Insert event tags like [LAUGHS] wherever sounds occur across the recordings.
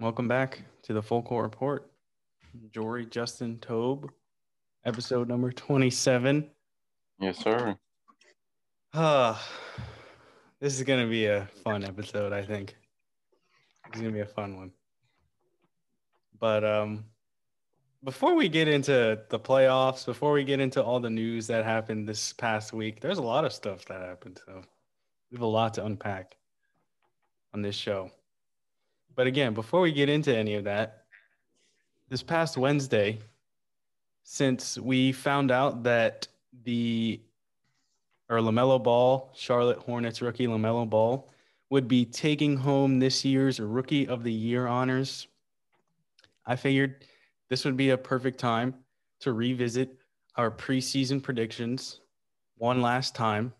welcome back to the Fullcourt Report. Jorie, Justin, Tobe, episode number 27. Yes, sir. Uh, this is going to be a fun episode, I think. It's going to be a fun one. But um, before we get into the playoffs, before we get into all the news that happened this past week, there's a lot of stuff that happened. So we have a lot to unpack on this show. But again, before we get into any of that, this past Wednesday, since we found out that the or LaMelo Ball, Charlotte Hornets rookie LaMelo Ball, would be taking home this year's Rookie of the Year honors, I figured this would be a perfect time to revisit our preseason predictions one last time.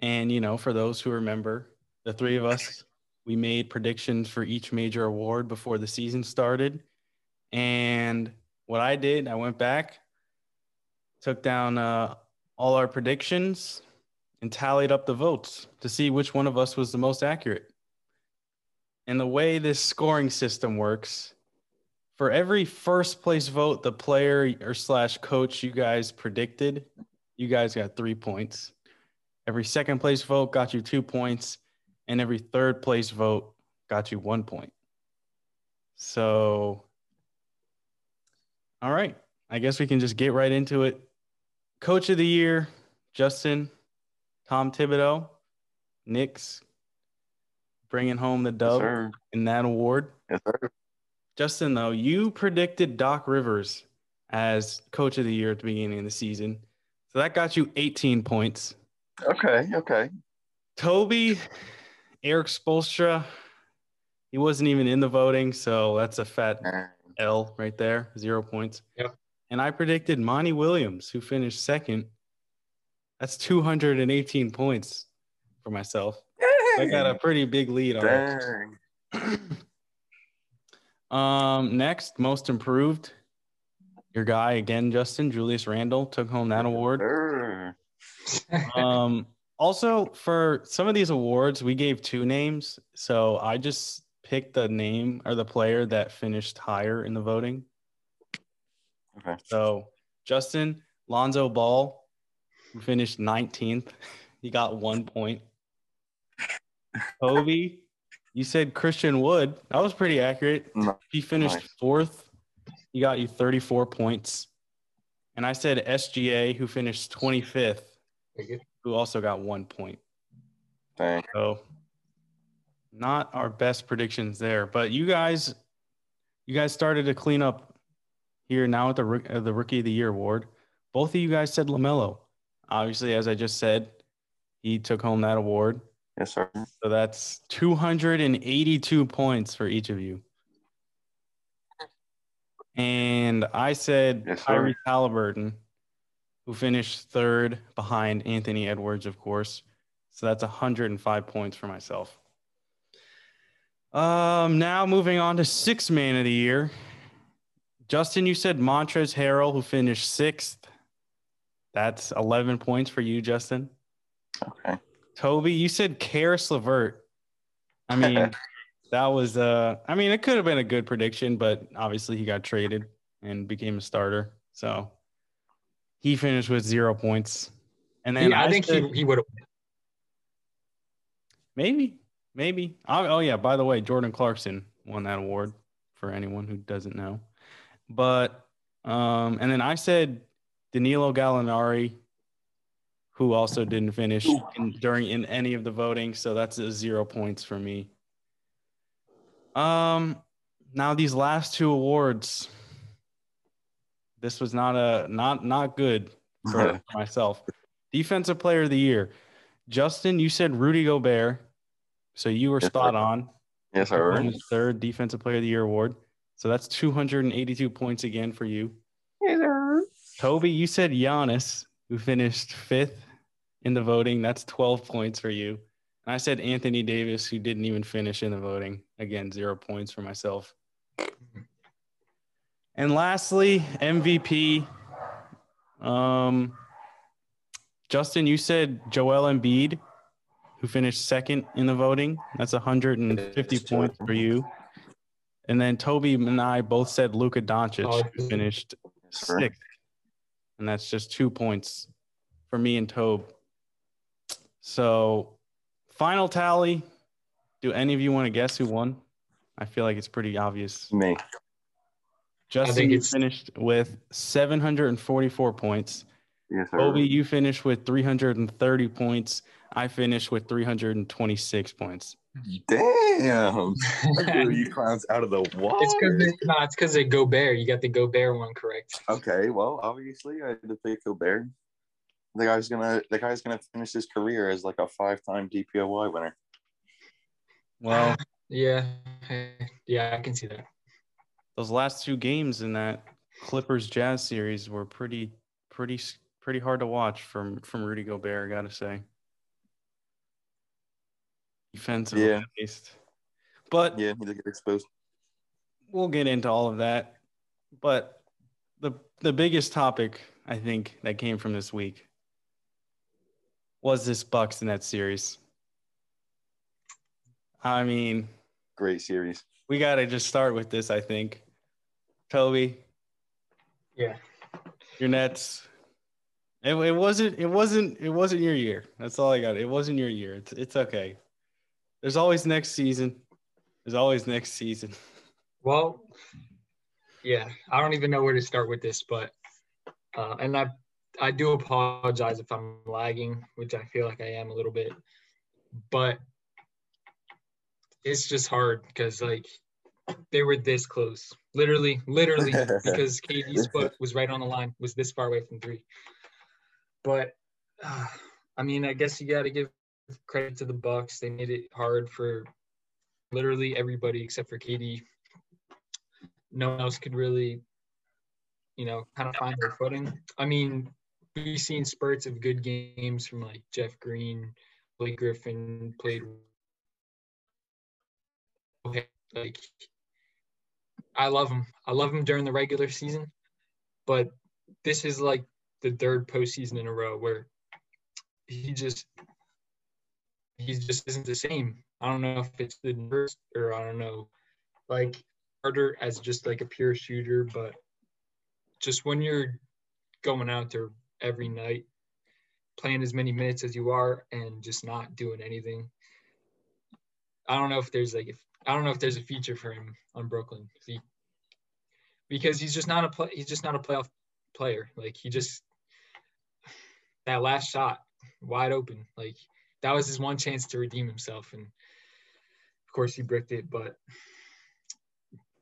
And, you know, for those who remember, the three of us, we made predictions for each major award before the season started. And what I did, I went back, took down uh, all our predictions, and tallied up the votes to see which one of us was the most accurate. And the way this scoring system works, for every first place vote the player or slash coach you guys predicted, you guys got three points. Every second place vote got you two points, and every third place vote got you one point. So, all right, I guess we can just get right into it. Coach of the year, Justin, Tom Thibodeau, Knicks, bringing home the dub Yes, in that award. Yes, sir. Justin, though, you predicted Doc Rivers as coach of the year at the beginning of the season. So that got you 18 points. Okay, okay. Toby, Eric Spoelstra, he wasn't even in the voting. So that's a fat L right there, zero points. Yep. And I predicted Monty Williams, who finished second. That's 218 points for myself. I got a pretty big lead on it. Dang. [CLEARS THROAT] Um, next, most improved. Your guy again, Justin Julius Randle took home that award. Um, [LAUGHS] also for some of these awards, we gave two names, so I just picked the name or the player that finished higher in the voting. Okay. So Justin Lonzo Ball, finished 19th, [LAUGHS] he got one point. [LAUGHS] Toby, you said Christian Wood. That was pretty accurate. He finished Nice. fourth. He got you 34 points. And I said SGA, who finished 25th, who also got one point. Dang. So not our best predictions there, but you guys, you guys started to clean up here now at the uh, the Rookie of the Year award. Both of you guys said LaMelo. Obviously, as I just said, he took home that award. Yes, sir. So that's 282 points for each of you. And I said Yes. Tyrese Halliburton, who finished third behind Anthony Edwards, of course. So that's 105 points for myself. Um, now moving on to sixth man of the year. Justin, you said Montrezl Harrell, who finished sixth. That's 11 points for you, Justin. Okay. Toby, you said Caris LeVert. I mean, [LAUGHS] that was uh I mean, it could have been a good prediction, but obviously he got traded and became a starter. So he finished with zero points. And then Yeah, I think said, he, he would have. maybe, maybe. Oh, oh yeah, by the way, Jordan Clarkson won that award for anyone who doesn't know. But um and then I said Danilo Gallinari who also didn't finish in, during in any of the voting, so that's a zero points for me. Um, now these last two awards, this was not a not not good for [LAUGHS] myself. Defensive Player of the Year, Justin. You said Rudy Gobert, so you were Yes, spot sir. on. Yes, home his Third Defensive Player of the Year award. So that's 282 points again for you. Yes, sir. Toby, you said Giannis, who finished fifth in the voting. That's 12 points for you. And I said Anthony Davis, who didn't even finish in the voting. Again, zero points for myself. And lastly, MVP. Um, Justin, you said Joel Embiid, who finished second in the voting. That's 150 points for you. And then Toby and I both said Luka Doncic Oh, who finished sixth. And that's just two points for me and Tobe. So, final tally. Do any of you want to guess who won? I feel like it's pretty obvious. Me. Justin, you finished with 744 points. Yes, sir. Toby, you finished with 330 points. I finished with 326 points. Damn. [LAUGHS] You clowns out of the water. It's because no, it's because of Gobert. You got the Gobert one correct. Okay, well, obviously I had to pick Gobert. The guy's gonna the guy's gonna finish his career as like a five time DPOY winner. Well, [SIGHS] Yeah, yeah, I can see that. Those last two games in that Clippers Jazz series were pretty, pretty, pretty hard to watch from from Rudy Gobert. I gotta say, defensively Yeah. at least. But Yeah, he did get exposed. we'll get into all of that. But the the biggest topic I think that came from this week was this Bucks Nets series. I mean, Great series. we got to just start with this. I think, Toby, Yeah, your Nets. It, it wasn't. It wasn't. It wasn't your year. That's all I got. It wasn't your year. It's it's okay. There's always next season. There's always next season. well, yeah, I don't even know where to start with this, but uh, and I I do apologize if I'm lagging, which I feel like I am a little bit, but it's just hard because like they were this close, literally, literally, [LAUGHS] because KD's foot was right on the line, was this far away from three. But uh, I mean, I guess you got to give credit to the Bucks. They made it hard for literally everybody except for KD. No one else could really, you know, kind of find their footing. I mean, we've seen spurts of good games from like Jeff Green, Blake Griffin played. Okay, like I love him. I love him during the regular season, but this is like the third postseason in a row where he just he just isn't the same. I don't know if it's the nerves or I don't know, like Carter as just like a pure shooter, but just when you're going out there every night, playing as many minutes as you are, and just not doing anything. I don't know if there's like if I don't know if there's a feature for him on Brooklyn. He, because he's just not a play, he's just not a playoff player. Like he just that last shot wide open, like that was his one chance to redeem himself, and of course he bricked it. But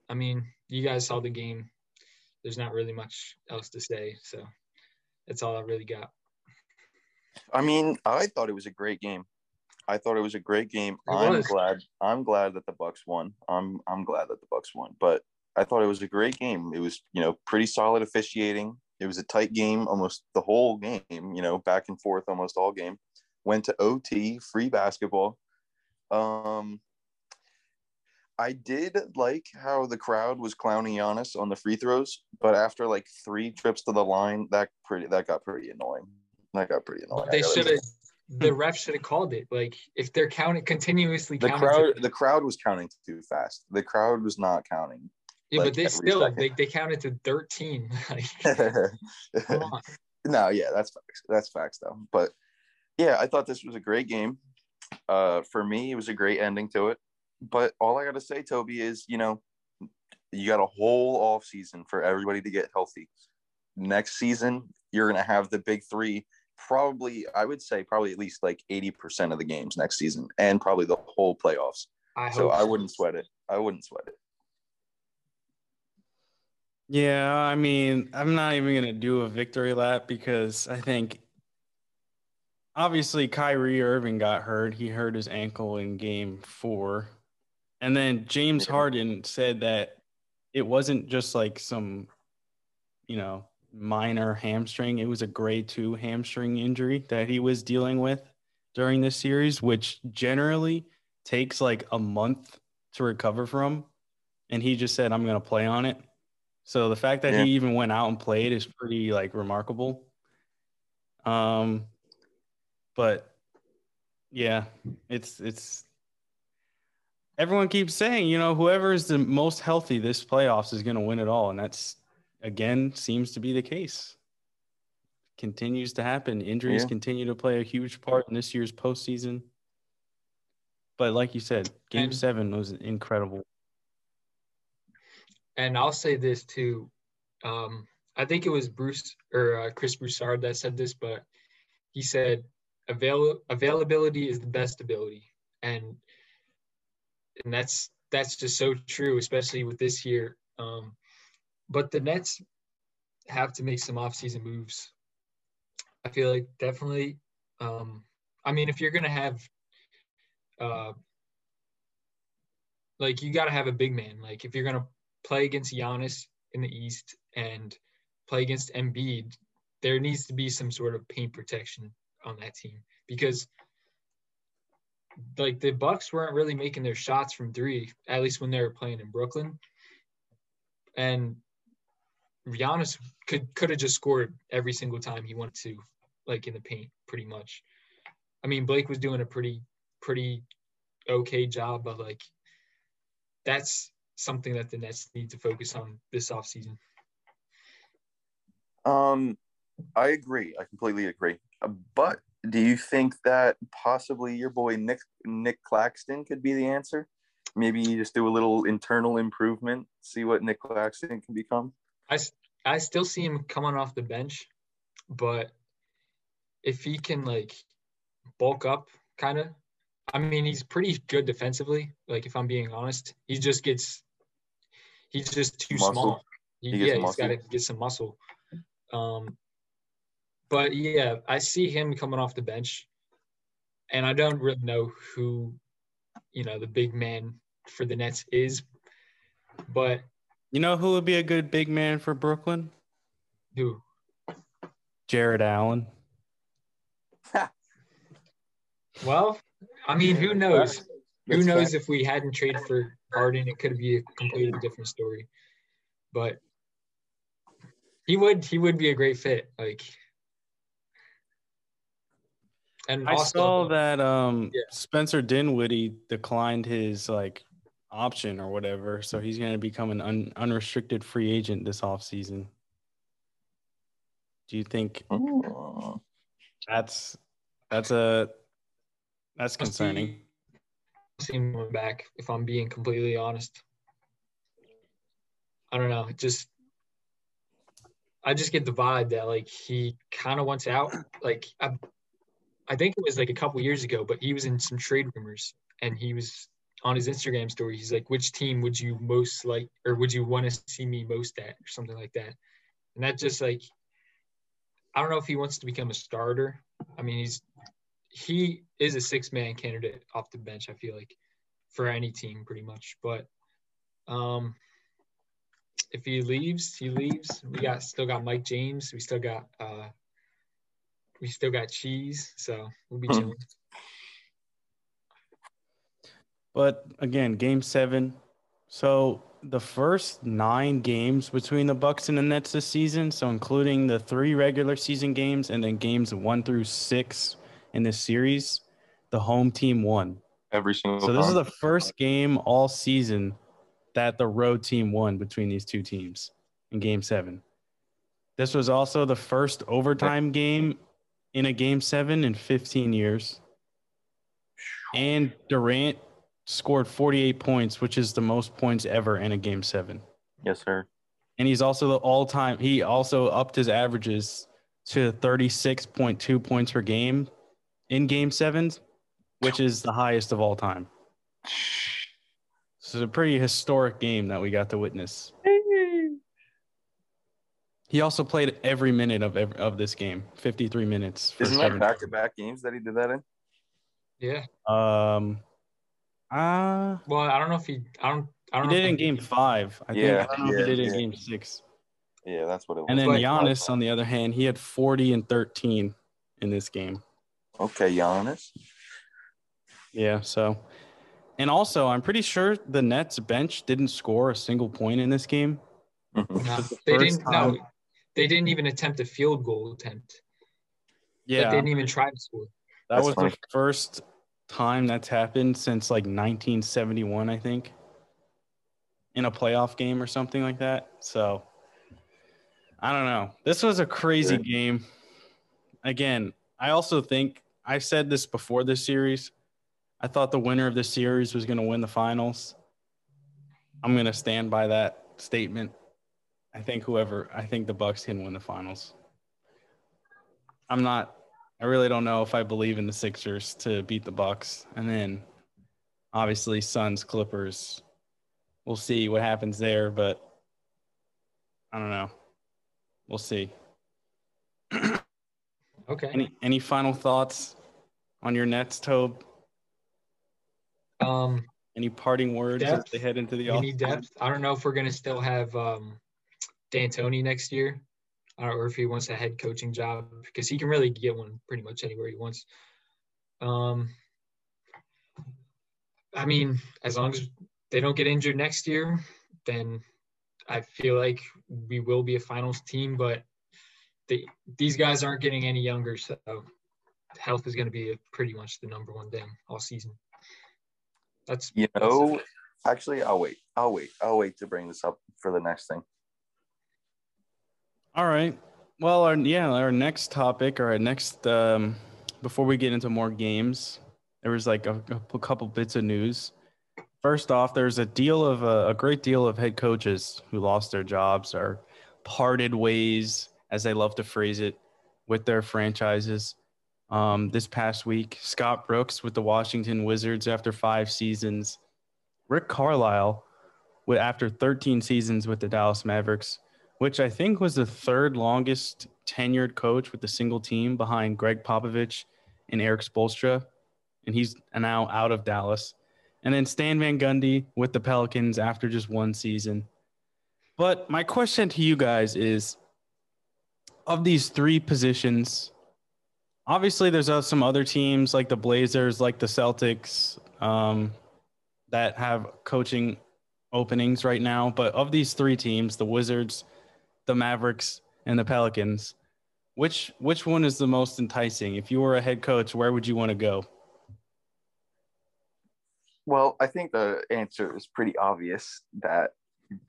I mean, you guys saw the game. There's not really much else to say, so that's all I really got. I mean, I thought it was a great game. I thought it was a great game. It I'm was. glad. I'm glad that the Bucks won. I'm I'm glad that the Bucks won. But I thought it was a great game. It was you know pretty solid officiating. It was a tight game almost the whole game. You know back and forth almost all game. Went to OT, free basketball. Um, I did like how the crowd was clowning Giannis on the free throws, but after like three trips to the line, that pretty that got pretty annoying. That got pretty annoying. They should have. The ref should have called it. Like if they're counting continuously the counting. crowd the crowd was counting too fast the crowd was not counting yeah, like, but they still second. they, they counted to thirteen. [LAUGHS] [LAUGHS] no yeah that's facts that's facts though but yeah i thought this was a great game uh for me it was a great ending to it but all i gotta say toby is you know you got a whole off season for everybody to get healthy next season you're gonna have the big three probably i would say probably at least like 80% of the games next season and probably the whole playoffs I so hope i wouldn't sweat it i wouldn't sweat it Yeah, I mean, I'm not even gonna do a victory lap because I think obviously Kyrie Irving got hurt. He hurt his ankle in game four. And then James Yeah. Harden said that it wasn't just like some, you know, minor hamstring. It was a grade two hamstring injury that he was dealing with during this series, which generally takes like a month to recover from. And he just said, I'm going to play on it. So the fact that Yeah. he even went out and played is pretty like remarkable. Um, but yeah, it's it's everyone keeps saying, you know, whoever is the most healthy this playoffs is going to win it all, and that's again seems to be the case. Continues to happen. Injuries Yeah. continue to play a huge part in this year's postseason. But like you said, Game And- Seven was incredible. And I'll say this too. Um, I think it was Bruce or uh, Chris Broussard that said this, but he said avail- availability is the best ability, and and that's that's just so true, especially with this year. Um, but the Nets have to make some offseason moves. I feel like definitely. Um, I mean, if you're gonna have, uh, like you got to have a big man. Like if you're gonna play against Giannis in the East and play against Embiid, there needs to be some sort of paint protection on that team because like the Bucks weren't really making their shots from three, at least when they were playing in Brooklyn. And Giannis could could have just scored every single time he wanted to, like in the paint, pretty much. I mean, Blake was doing a pretty pretty okay job, but like that's something that the Nets need to focus on this offseason. Um, I agree. I completely agree. Uh, But do you think that possibly your boy Nick Nic Claxton could be the answer? Maybe you just do a little internal improvement, see what Nic Claxton can become. I, I still see him coming off the bench, but if he can like bulk up kind of, I mean, he's pretty good defensively. Like if I'm being honest, he just gets, he's just too Muscle. small. He, He yeah, he's muscle. got to get some muscle. Um, but yeah, I see him coming off the bench, and I don't really know who, you know, the big man for the Nets is, but You know who would be a good big man for Brooklyn? who? Jarrett Allen. [LAUGHS] Well, I mean, who knows? Who knows fact. if we hadn't traded for Harden, it could be a completely different story. But he would he would be a great fit. Like and I also saw that um Yeah. Spencer Dinwiddie declined his like option or whatever, so he's going to become an un- unrestricted free agent this offseason. Do you think Oh. that's that's a that's concerning? be- see him back, if I'm being completely honest. I don't know. It just I just get the vibe that like he kind of wants out. Like I, I think it was like a couple years ago, but he was in some trade rumors and he was on his Instagram story. He's like, "Which team would you most like, or would you want to see me most at, or something like that?" And that just like, I don't know if he wants to become a starter. I mean, he's he is a six man candidate off the bench. I feel like for any team, pretty much. But um, if he leaves, he leaves. We got still got Mike James. We still got uh, we still got Cheese. So we'll be Hmm. chilling. But again, game 7. So the first 9 games between the Bucks and the Nets this season, so including the 3 regular season games and then games 1 through 6 in this series, the home team won. Every single So this is the first game all season that the road team won between these two teams in game 7. This was also the first overtime game in a game 7 in 15 years. And Durant scored 48 points, which is the most points ever in a game 7. yes, sir. And he's also the all-time he also upped his averages to 36.2 points per game in game 7s, which is the highest of all time. This is a pretty historic game that we got to witness. He also played every minute of ev- of this game, 53 minutes. Isn't that back to back games that he did that in? Yeah. Um, uh, Well, I don't know if he. I don't. I don't did it know. in if game five. I Yeah, think I don't know if he did yeah. in game six. Yeah, that's what it was. And then But- Giannis, on the other hand, he had 40 and 13 in this game. okay, Giannis. Yeah, so and also I'm pretty sure the Nets bench didn't score a single point in this game. Mhm. No, the they didn't. time- No, they didn't even attempt a field goal attempt. Like, Yeah, they didn't even try to score. that That's was funny. the first time that's happened since like 1971, I think, in a playoff game or something like that. So I don't know. This was a crazy game. Again, I also think I said this before this series. I thought the winner of this series was going to win the finals. I'm going to stand by that statement. I think whoever, I think the Bucks can win the finals. I'm not I really don't know if I believe in the Sixers to beat the Bucks. And then obviously Suns Clippers. We'll see what happens there, but I don't know. We'll see. [CLEARS THROAT] okay. Any any final thoughts on your Nets, Tobe? Um any parting words depth, as they head into the any depth? I don't know if we're gonna still have um D'Antoni next year or if he wants a head coaching job because he can really get one pretty much anywhere he wants. Um, I mean, as long as they don't get injured next year, then I feel like we will be a finals team. But they, these guys aren't getting any younger, so health is going to be pretty much the number one thing all season. That's you know. That's actually, I'll wait. I'll wait. I'll wait to bring this up for the next thing. All right. Well, our, yeah, our next topic or our next, um, before we get into more games, there was like a, a couple bits of news. First off, there's a deal of a, a great deal of head coaches who lost their jobs or parted ways, as they love to phrase it, with their franchises. Um, this past week, Scott Brooks with the Washington Wizards after five seasons, Rick Carlisle with after 13 seasons with the Dallas Mavericks, which I think was the third longest tenured coach with a single team behind Gregg Popovich and Eric Spoelstra. And he's now out of Dallas. And then Stan Van Gundy with the Pelicans after just one season. But my question to you guys is of these three positions, obviously there's uh, some other teams like the Blazers, like the Celtics, um, that have coaching openings right now. But of these three teams, the Wizards, the Mavericks, and the Pelicans. Which which one is the most enticing? If you were a head coach, where would you want to go? Well, I think the answer is pretty obvious that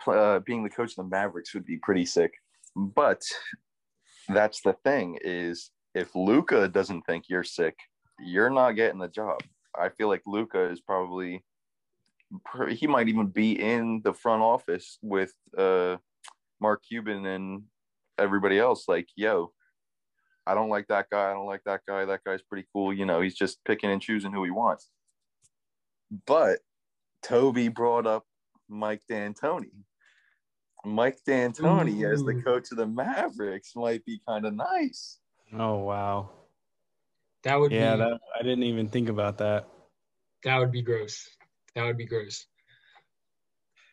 uh, being the coach of the Mavericks would be pretty sick. But that's the thing is if Luka doesn't think you're sick, you're not getting the job. I feel like Luka is probably he might even be in the front office with uh, Mark Cuban and everybody else, like, yo, I don't like that guy. I don't like that guy. That guy's pretty cool. You know, he's just picking and choosing who he wants. But Toby brought up Mike D'Antoni. Mike D'Antoni Ooh. as the coach of the Mavericks might be kind of nice. Oh wow, that would yeah. Be, that, I didn't even think about that. That would be gross. That would be gross.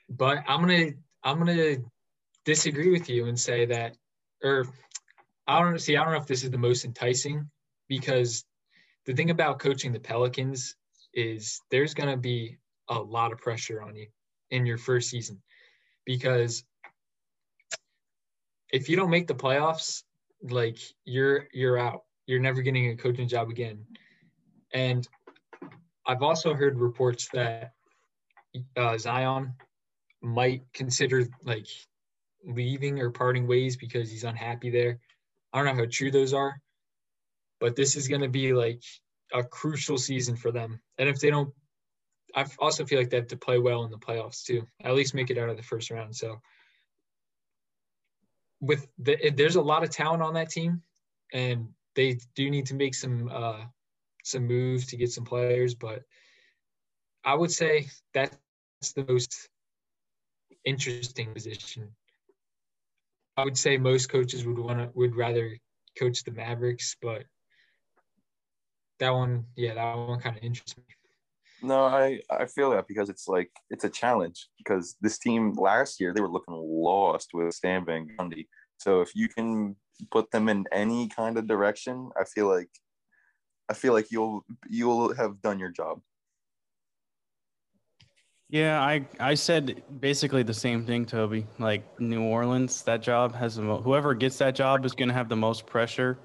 But I'm gonna I'm gonna disagree with you and say that, or I don't see. I don't know if this is the most enticing because the thing about coaching the Pelicans is there's going to be a lot of pressure on you in your first season because if you don't make the playoffs, like you're you're out. You're never getting a coaching job again. And I've also heard reports that uh, Zion might consider like leaving or parting ways because he's unhappy there. I don't know how true those are, but this is going to be like a crucial season for them. And if they don't, I also feel like they have to play well in the playoffs too, at least make it out of the first round. So, with the, there's a lot of talent on that team, and they do need to make some uh, some moves to get some players. But I would say that's the most interesting position I would say most coaches would want to would rather coach the Mavericks, but that one, yeah, that one kind of interests me. No, I I feel that because it's like it's a challenge because this team last year they were looking lost with Stan Van Gundy. So if you can put them in any kind of direction, I feel like I feel like you'll you'll have done your job. Yeah, I I said basically the same thing, Toby. Like New Orleans, that job has the mo- whoever gets that job is going to have the most pressure.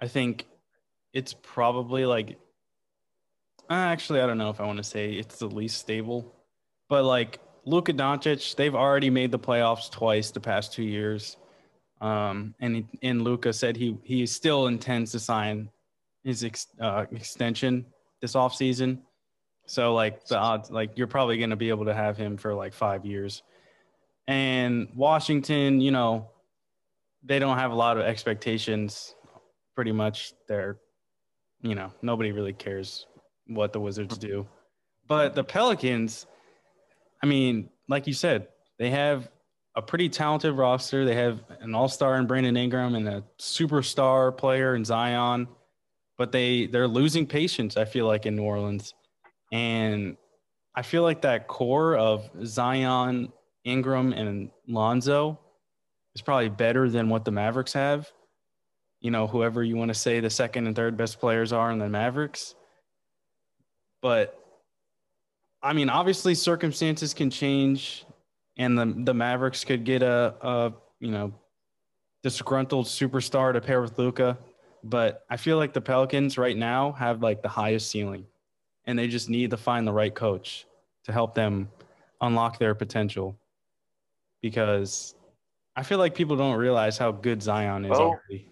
I think it's probably like actually, I don't know if I want to say it's the least stable, but like Luka Doncic, they've already made the playoffs twice the past two years. Um, and and Luka said he he still intends to sign his ex, uh, extension this offseason. So like the odds, like you're probably going to be able to have him for like five years. And Washington, you know, they don't have a lot of expectations. Pretty much, they're, you know, nobody really cares what the Wizards do. But the Pelicans, I mean, like you said, they have a pretty talented roster. They have an all-star in Brandon Ingram and a superstar player in Zion, but they they're losing patience. I feel like in New Orleans, and I feel like that core of Zion, Ingram, and Lonzo is probably better than what the Mavericks have. You know, whoever you want to say the second and third best players are in the Mavericks. But I mean, obviously circumstances can change and the the Mavericks could get a, a you know disgruntled superstar to pair with Luka. But I feel like the Pelicans right now have like the highest ceiling and they just need to find the right coach to help them unlock their potential because I feel like people don't realize how good Zion is Well, already.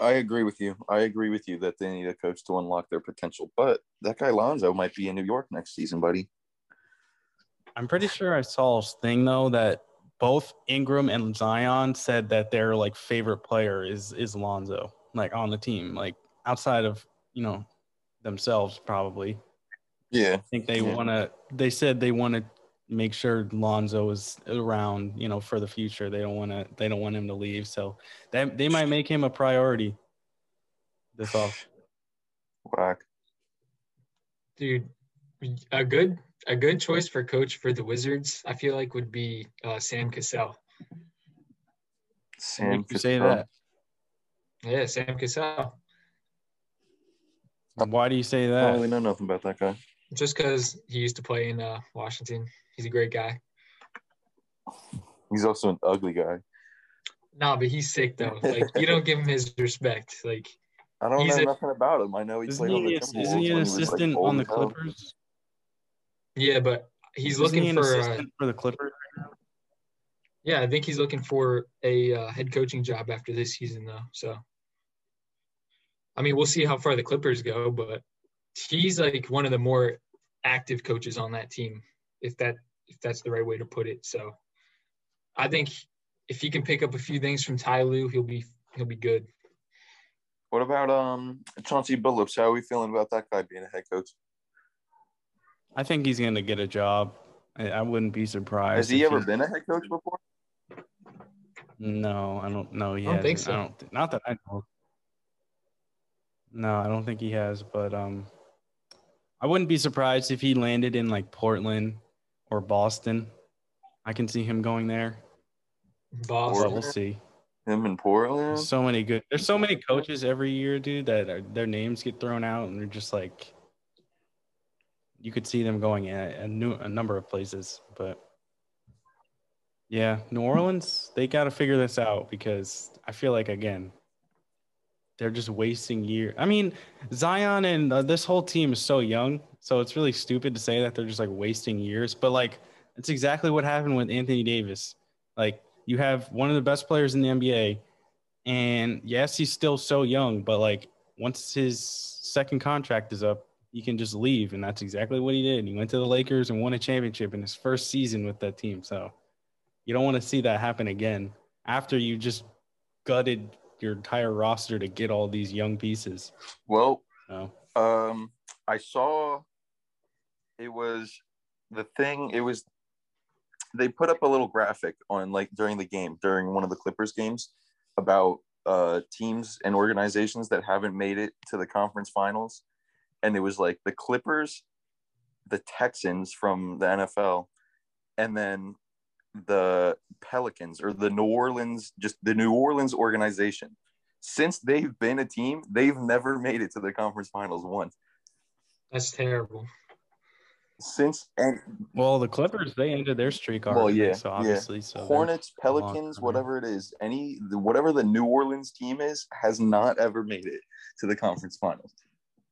I agree with you. I agree with you that they need a coach to unlock their potential. But that guy Lonzo might be in New York next season, buddy. I'm pretty sure I saw a thing though that both Ingram and Zion said that their like favorite player is is Lonzo, like on the team, like outside of you know themselves probably. Yeah. I think they Yeah. want to. They said they want to make sure Lonzo is around, you know, for the future. They don't want to. They don't want him to leave. So that they might make him a priority. This off. Whack. Dude, a good a good choice for coach for the Wizards, I feel like would be uh, Sam Cassell. Sam you say that? Yeah, Sam Cassell. Why do you say I that? don't really know nothing about that guy. Just because he used to play in uh, Washington, he's a great guy. He's also an ugly guy. Nah, but he's sick though. Like you don't give him his respect. Like I don't He's know a- nothing about him. I know he Isn't played on the he, Timberwolves isn't he when an he was, like, assistant on the. Clippers? yeah, but he's Isn't looking he an for. Uh, for the Clippers. Yeah, I think he's looking for a uh, head coaching job after this season though. So, I mean, we'll see how far the Clippers go, but he's like one of the more active coaches on that team, if that if that's the right way to put it. So, I think if he can pick up a few things from Ty Lue, he'll be he'll be good. What about um Chauncey Billups? How are we feeling about that guy being a head coach? I think he's gonna get a job. I, I wouldn't be surprised. Has he ever he's- been a head coach before? No, I don't know. He I don't think so. I don't. thi- Not that I know. No, I don't think he has. But um, I wouldn't be surprised if he landed in like Portland or Boston. I can see him going there, but Boston. we'll see. Him in Portland? There's so many good. There's so many coaches every year, dude. That are, their names get thrown out, and they're just like. You could see them going a, a new a number of places, but. Yeah, New Orleans, they got to figure this out because I feel like again, they're just wasting years. I mean, Zion and uh, this whole team is so young, so it's really stupid to say that they're just like wasting years. But like, it's exactly what happened with Anthony Davis. Like, you have one of the best players in the NBA, and yes, he's still so young, but like, once his second contract is up, he can just leave, and that's exactly what he did. He went to the Lakers and won a championship in his first season with that team. So, you don't want to see that happen again after you just gutted your entire roster to get all these young pieces. Well, So um, I saw it was the thing. It was they put up a little graphic on like during the game during one of the Clippers games about uh, teams and organizations that haven't made it to the conference finals, and it was like the Clippers, the Texans from the NFL, and then the Pelicans or the New Orleans, just the New Orleans organization. Since they've been a team, they've never made it to the conference finals once. That's terrible. since and Well, the Clippers they ended their streak already. Well, yeah, so yeah. obviously, so they're- Hornets, Pelicans, whatever it is, any whatever the New Orleans team is, has not ever made it to the conference finals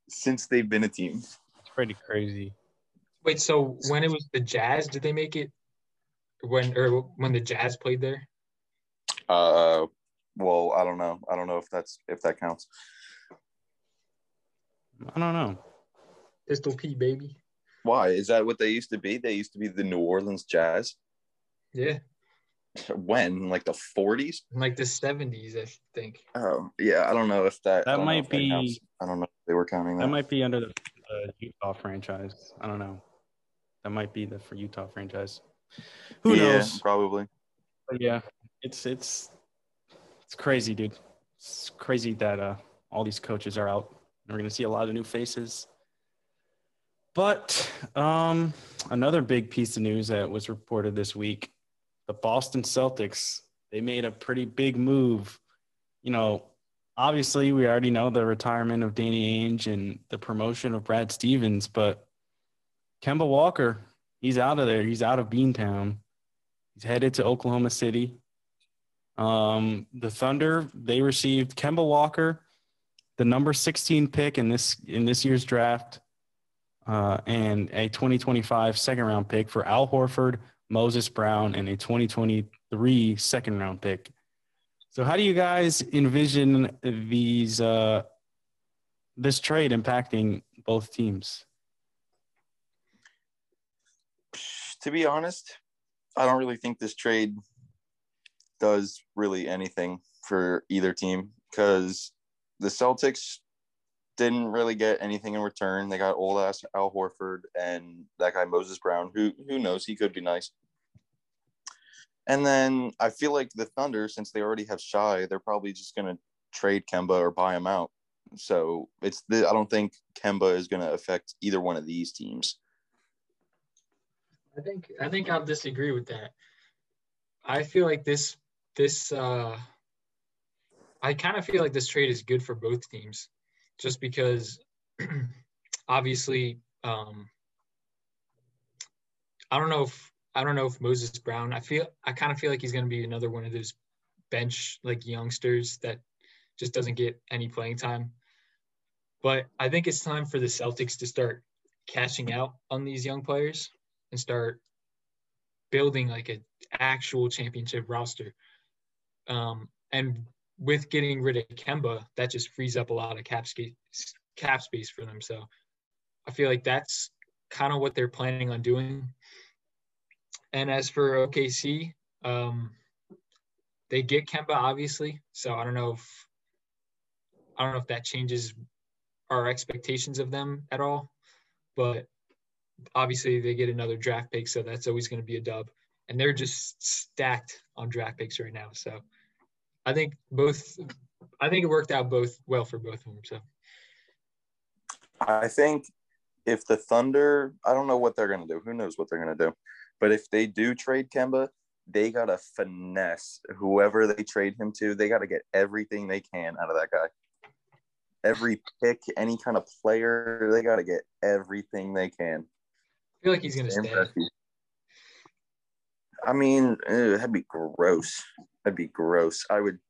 since they've been a team. it's pretty crazy. Wait, so when it was the Jazz, did they make it? When or when the Jazz played there? Uh, well, I don't know. I don't know if that's if that counts. I don't know. Pistol Pete, baby. Why is that what they used to be? They used to be the New Orleans Jazz. Yeah, [LAUGHS] When, like the forties? like the '70s, I think. Oh, yeah. I don't know if that. That I don't know might be- counts. I don't know if they were counting that. That might be under the, the Utah franchise. I don't know. That might be the for Utah franchise. Who yeah, knows? Probably. But yeah, it's it's it's crazy, dude. It's crazy that uh all these coaches are out. We're gonna see a lot of new faces. But um another big piece of news that was reported this week, the Boston Celtics, they made a pretty big move. You know, obviously we already know the retirement of Danny Ainge and the promotion of Brad Stevens, but Kemba Walker, he's out of there. He's out of Beantown. He's headed to Oklahoma City. Um, the Thunder they received Kemba Walker, the number 16 pick in this in this year's draft, uh, and a 2025 second round pick for Al Horford, Moses Brown, and a 2023 second round pick. So, how do you guys envision these uh, this trade impacting both teams? To be honest, I don't really think this trade does really anything for either team because the Celtics didn't really get anything in return. They got old ass Al Horford and that guy Moses Brown, who who knows, he could be nice. And then I feel like the Thunder, since they already have Shai, they're probably just gonna trade Kemba or buy him out. So it's the I don't think Kemba is gonna affect either one of these teams. I think I think I'll disagree with that. I feel like this this uh I kind of feel like this trade is good for both teams just because [CLEARS THROAT] obviously um I don't know if I don't know if Moses Brown I feel I kind of feel like he's going to be another one of those bench like youngsters that just doesn't get any playing time. But I think it's time for the Celtics to start cashing out on these young players and start building like an actual championship roster. Um, and with getting rid of Kemba, that just frees up a lot of cap space, cap space for them. So I feel like that's kind of what they're planning on doing. And as for OKC, um, they get Kemba obviously. So I don't know if I don't know if that changes our expectations of them at all, but obviously they get another draft pick, so that's always going to be a dub. And they're just stacked on draft picks right now. So I think both, I think it worked out both well for both of them. So I think if the Thunder, I don't know what they're going to do. Who knows what they're going to do? But if they do trade Kemba, they got to finesse whoever they trade him to. They got to get everything they can out of that guy. Every pick, any kind of player, they got to get everything they can. I feel like he's going to stay. I mean, ew, that'd be gross. That'd be gross. I would,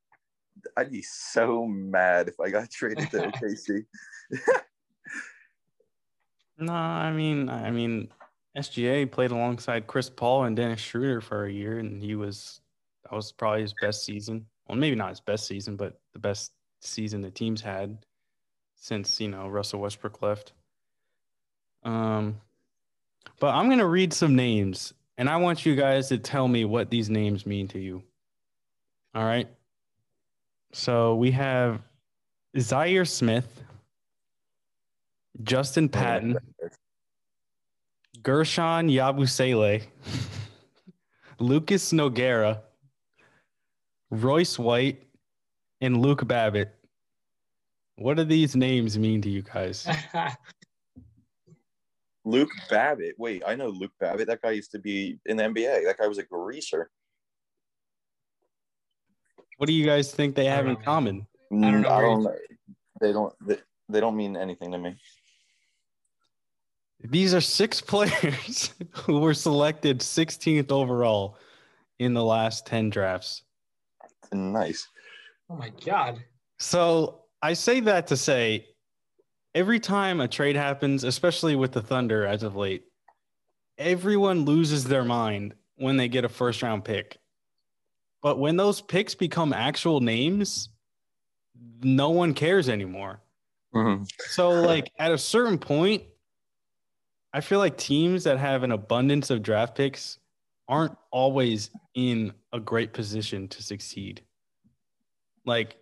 I'd be so mad if I got [LAUGHS] traded to [LAUGHS] OKC. No, I mean, I mean, SGA played alongside Chris Paul and Dennis Schroeder for a year, and he was that was probably his best season. Well, maybe not his best season, but the best season the team's had since you know Russell Westbrook left. Um, but I'm gonna read some names, and I want you guys to tell me what these names mean to you. All right. So we have Zhaire Smith, Justin Patton, Guerschon Yabusele, [LAUGHS] Lucas Nogueira, Royce White, and Luke Babbitt. What do these names mean to you guys? [LAUGHS] Luke Babbitt. Wait, I know Luke Babbitt. That guy used to be in the NBA. That guy was a greaser. What do you guys think they have in know, common? I don't know Mm, I don't know. They don't. They, they don't mean anything to me. These are six [LAUGHS] players who were selected 16th overall in the last 10 drafts. Nice. Oh my god. So I say that to say every time a trade happens, especially with the Thunder as of late, everyone loses their mind when they get a first round pick. But when those picks become actual names, no one cares anymore. Mm-hmm. So, like, at a certain point, I feel like teams that have an abundance of draft picks aren't always in a great position to succeed. Like,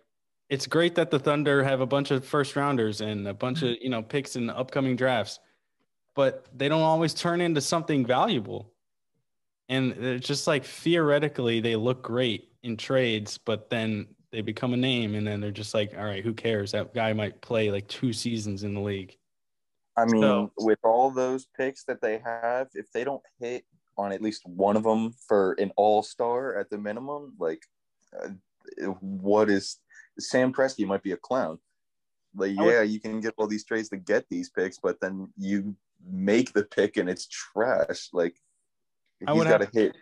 it's great that the Thunder have a bunch of first rounders and a bunch of, you know, picks in the upcoming drafts, but they don't always turn into something valuable. And it's just like theoretically, they look great in trades, but then they become a name and then they're just like, all right, who cares? That guy might play like two seasons in the league. I mean, So- with all those picks that they have, if they don't hit on at least one of them for an all star at the minimum, like, uh, what is Sam Presti might be a clown. Like, I would- yeah, you can get all these trades to get these picks, but then you make the pick and it's trash. Like, I he's would got to have- hit.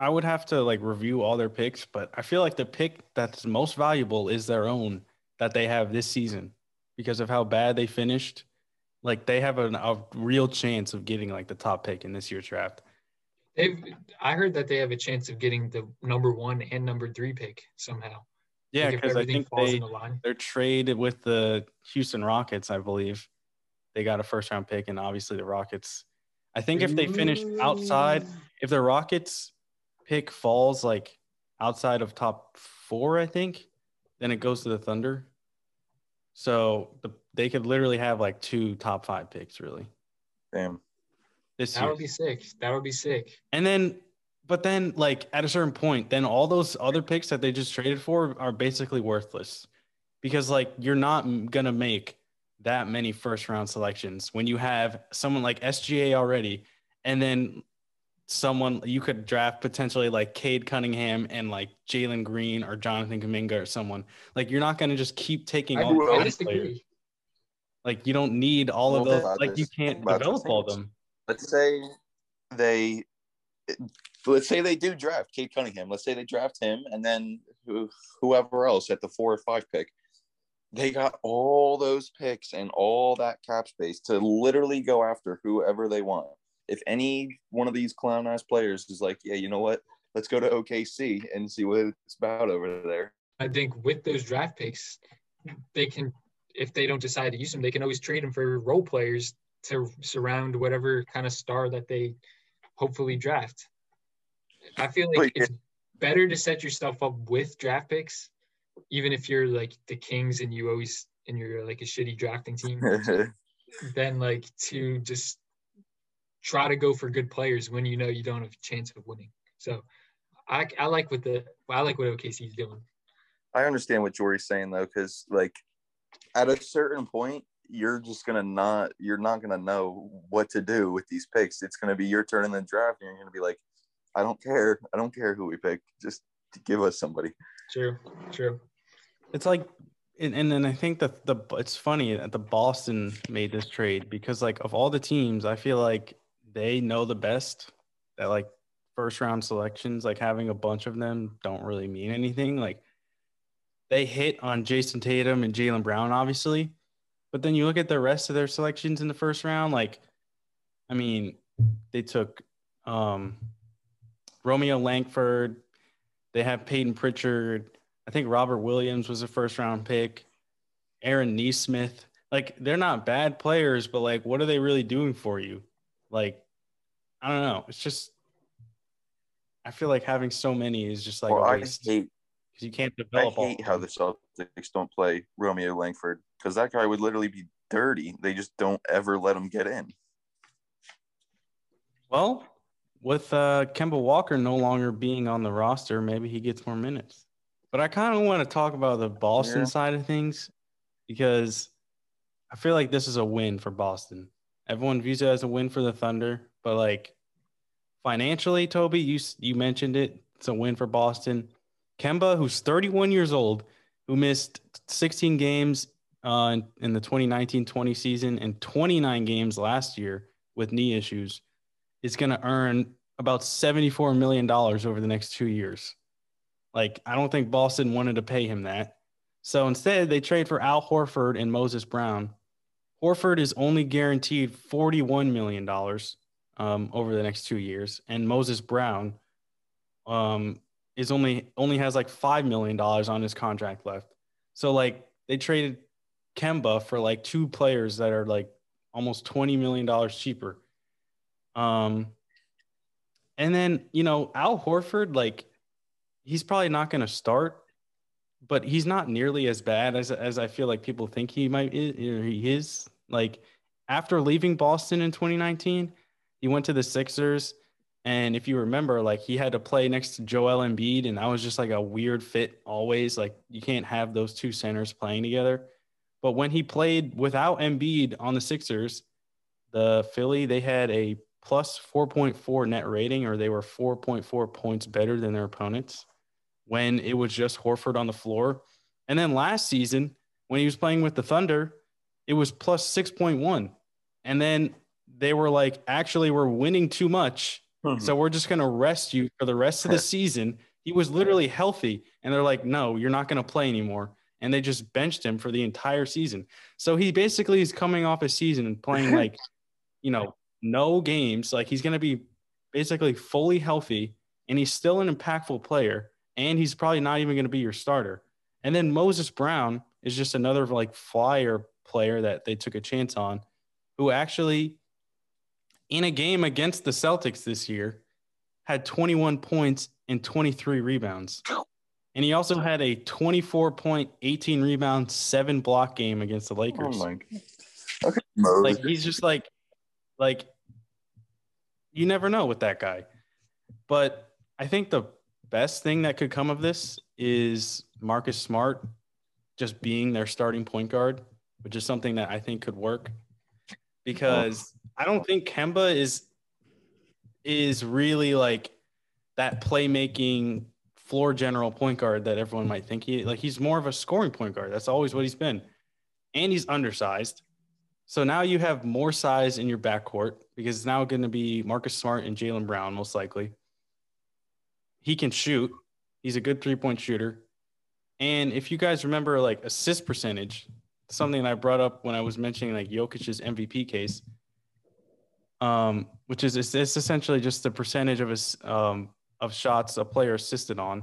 I would have to like review all their picks, but I feel like the pick that's most valuable is their own that they have this season because of how bad they finished. Like they have an, a real chance of getting like the top pick in this year's draft. They've I heard that they have a chance of getting the number one and number three pick somehow. Yeah, Like, because I think falls they in the their trade with the Houston Rockets, I believe, they got a first round pick, and obviously the Rockets. I think if they finish outside, if the Rockets pick falls like outside of top four, I think, then it goes to the Thunder. So the, they could literally have like two top five picks, really, Damn. this That year. would be sick. That would be sick. And then, but then, like at a certain point, then all those other picks that they just traded for are basically worthless because, like, you're not gonna make that many first round selections when you have someone like SGA already, and then someone you could draft potentially like Cade Cunningham and like Jalen Green or Jonathan Kuminga or someone. Like, you're not gonna just keep taking I, all will- the players. Like, you don't need all of Well, the about like you can't develop all of them. let's say they let's say they do draft Cade Cunningham. Let's say they draft him and then who, whoever else at the four or five pick. They got all those picks and all that cap space to literally go after whoever they want. If any one of these clown ass players is like, yeah, you know what? Let's go to OKC and see what it's about over there. I think with those draft picks, they can, if they don't decide to use them, they can always trade them for role players to surround whatever kind of star that they hopefully draft. I feel like it's better to set yourself up with draft picks, even if you're like the Kings and you always and you're like a shitty drafting team, [LAUGHS] than like to just try to go for good players when you know you don't have a chance of winning. So I, I like what the I like what OKC is doing. I understand what Jorie's saying though, because like at a certain point, you're just gonna not you're not gonna know what to do with these picks. It's gonna be your turn in the draft, and you're gonna be like, I don't care, I don't care who we pick, just give us somebody. True, true. It's like, and, and then I think that the it's funny that the Boston made this trade because like of all the teams, I feel like they know the best that like first round selections, like having a bunch of them don't really mean anything. Like they hit on Jayson Tatum and Jaylen Brown, obviously, but then you look at the rest of their selections in the first round, like I mean, they took um Romeo Langford, they have Payton Pritchard. I think Robert Williams was a first round pick. Aaron Nesmith. Like they're not bad players, but like what are they really doing for you? Like I don't know. It's just I feel like having so many is just like well, a I waste hate because you can't develop. all hate how the Celtics don't play Romeo Langford because that guy would literally be dirty. They just don't ever let him get in. Well, with uh, Kemba Walker no longer being on the roster, maybe he gets more minutes. But I kind of want to talk about the Boston Yeah. side of things because I feel like this is a win for Boston. Everyone views it as a win for the Thunder, but like financially, Toby, you you mentioned it. It's a win for Boston. Kemba, who's 31 years old, who missed 16 games uh, in, in the 2019-20 season and 29 games last year with knee issues is going to earn about 74 million dollars over the next 2 years. Like I don't think Boston wanted to pay him that. So instead they trade for Al Horford and Moses Brown. Horford is only guaranteed 41 million dollars um, over the next 2 years and Moses Brown um, is only only has like 5 million dollars on his contract left. So like they traded Kemba for like two players that are like almost $20 million cheaper. Um, and then, you know, Al Horford, like, he's probably not going to start, but he's not nearly as bad as, as I feel like people think he might, he is. Like, after leaving Boston in 2019, he went to the Sixers. And if you remember, like, he had to play next to Joel Embiid, and that was just like a weird fit always. Like, you can't have those two centers playing together. But when he played without Embiid on the Sixers, the Philly, they had a plus 4.4 net rating, or they were 4.4 points better than their opponents when it was just Horford on the floor. And then last season, when he was playing with the Thunder, it was plus 6.1. And then they were like, actually, we're winning too much. Mm-hmm. So we're just going to rest you for the rest of the season. He was literally healthy. And they're like, no, you're not going to play anymore and they just benched him for the entire season. So he basically is coming off a season and playing [LAUGHS] like, you know, no games. Like he's going to be basically fully healthy and he's still an impactful player and he's probably not even going to be your starter. And then Moses Brown is just another like flyer player that they took a chance on who actually in a game against the Celtics this year had 21 points and 23 rebounds. And he also had a 24 point, 18 rebound, seven block game against the Lakers. Oh my okay. Like he's just like, like you never know with that guy. But I think the best thing that could come of this is Marcus Smart just being their starting point guard, which is something that I think could work. Because I don't think Kemba is is really like that playmaking floor general point guard that everyone might think he like he's more of a scoring point guard. That's always what he's been. And he's undersized. So now you have more size in your backcourt because it's now going to be Marcus Smart and Jaylen Brown, most likely. He can shoot. He's a good three point shooter. And if you guys remember, like assist percentage, something I brought up when I was mentioning like Jokic's MVP case, um, which is it's, essentially just the percentage of his um, of shots a player assisted on.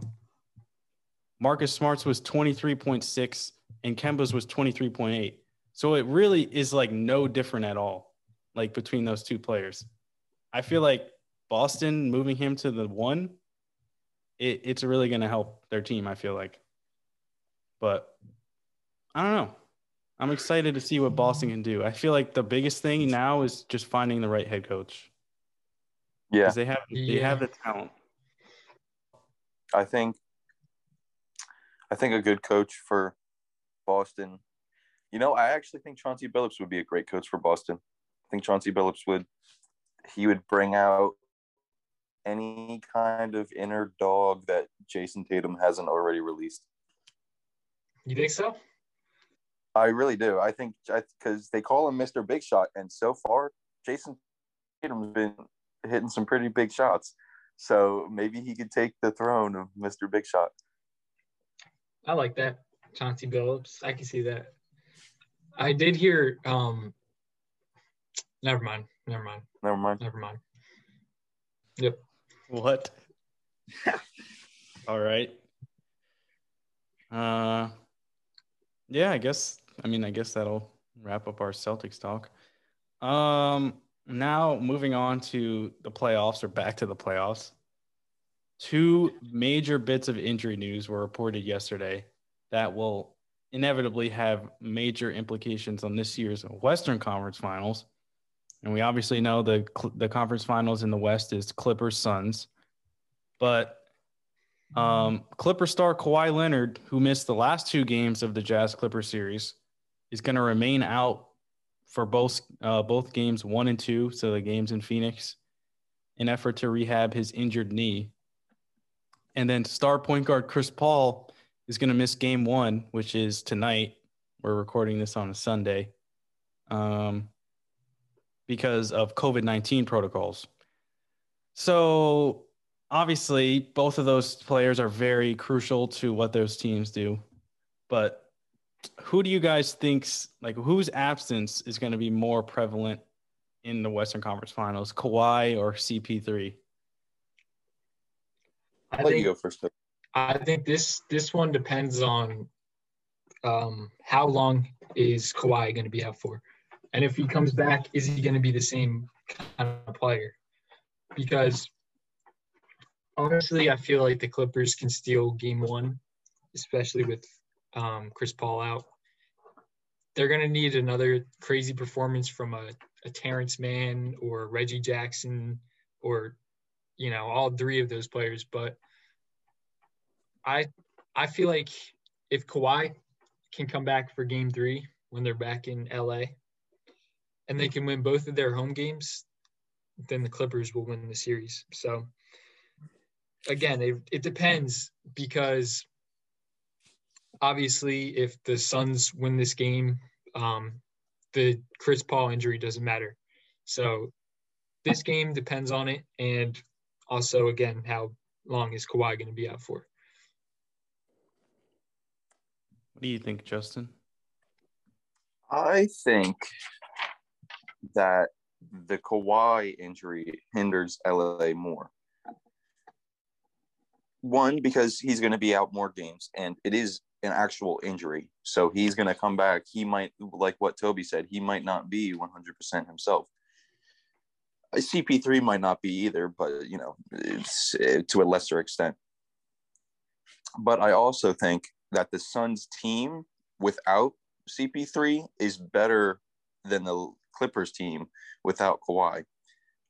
Marcus Smart's was 23.6 and Kemba's was 23.8. So it really is like no different at all, like between those two players. I feel like Boston moving him to the one, it, it's really going to help their team, I feel like. But I don't know. I'm excited to see what Boston can do. I feel like the biggest thing now is just finding the right head coach. Yeah. They have they yeah. have the talent. I think I think a good coach for Boston. You know, I actually think Chauncey Billups would be a great coach for Boston. I think Chauncey Billups would he would bring out any kind of inner dog that Jayson Tatum hasn't already released. You think so? I really do. I think because they call him Mr. Big Shot, and so far, Jayson Tatum's been hitting some pretty big shots. So maybe he could take the throne of Mr. Big Shot. I like that. Chauncey Billups. I can see that. I did hear um never mind. Never mind. Never mind. Never mind. Yep. What? All right. Uh yeah, I guess I mean I guess that'll wrap up our Celtics talk. Um now moving on to the playoffs or back to the playoffs. Two major bits of injury news were reported yesterday that will inevitably have major implications on this year's Western Conference Finals. And we obviously know the the conference finals in the West is Clippers Suns, but um, Clipper star Kawhi Leonard, who missed the last two games of the Jazz Clipper series, is going to remain out for both uh, both games one and two, so the games in Phoenix, in effort to rehab his injured knee. And then star point guard Chris Paul is going to miss game one, which is tonight We're recording this on a Sunday um, because of COVID 19 protocols. So, obviously, both of those players are very crucial to what those teams do. But who do you guys think's like whose absence is going to be more prevalent in the Western Conference Finals, Kawhi or CP3? I I'll let you go first. I think this this one depends on um, how long is Kawhi going to be out for, and if he comes back, is he going to be the same kind of player? Because honestly, I feel like the Clippers can steal Game One, especially with um, Chris Paul out. They're going to need another crazy performance from a, a Terance Mann or Reggie Jackson or you know all three of those players, but I I feel like if Kawhi can come back for game three when they're back in LA and they can win both of their home games, then the Clippers will win the series. So again, it, it depends because obviously if the Suns win this game, um, the Chris Paul injury doesn't matter. So this game depends on it. And also, again, how long is Kawhi going to be out for? What do you think, Justin? I think that the Kawhi injury hinders LA more. One, because he's going to be out more games, and it is an actual injury. So he's going to come back. He might, like what Toby said, he might not be 100% himself. CP3 might not be either, but, you know, it's uh, to a lesser extent. But I also think that the Suns team without CP3 is better than the Clippers team without Kawhi.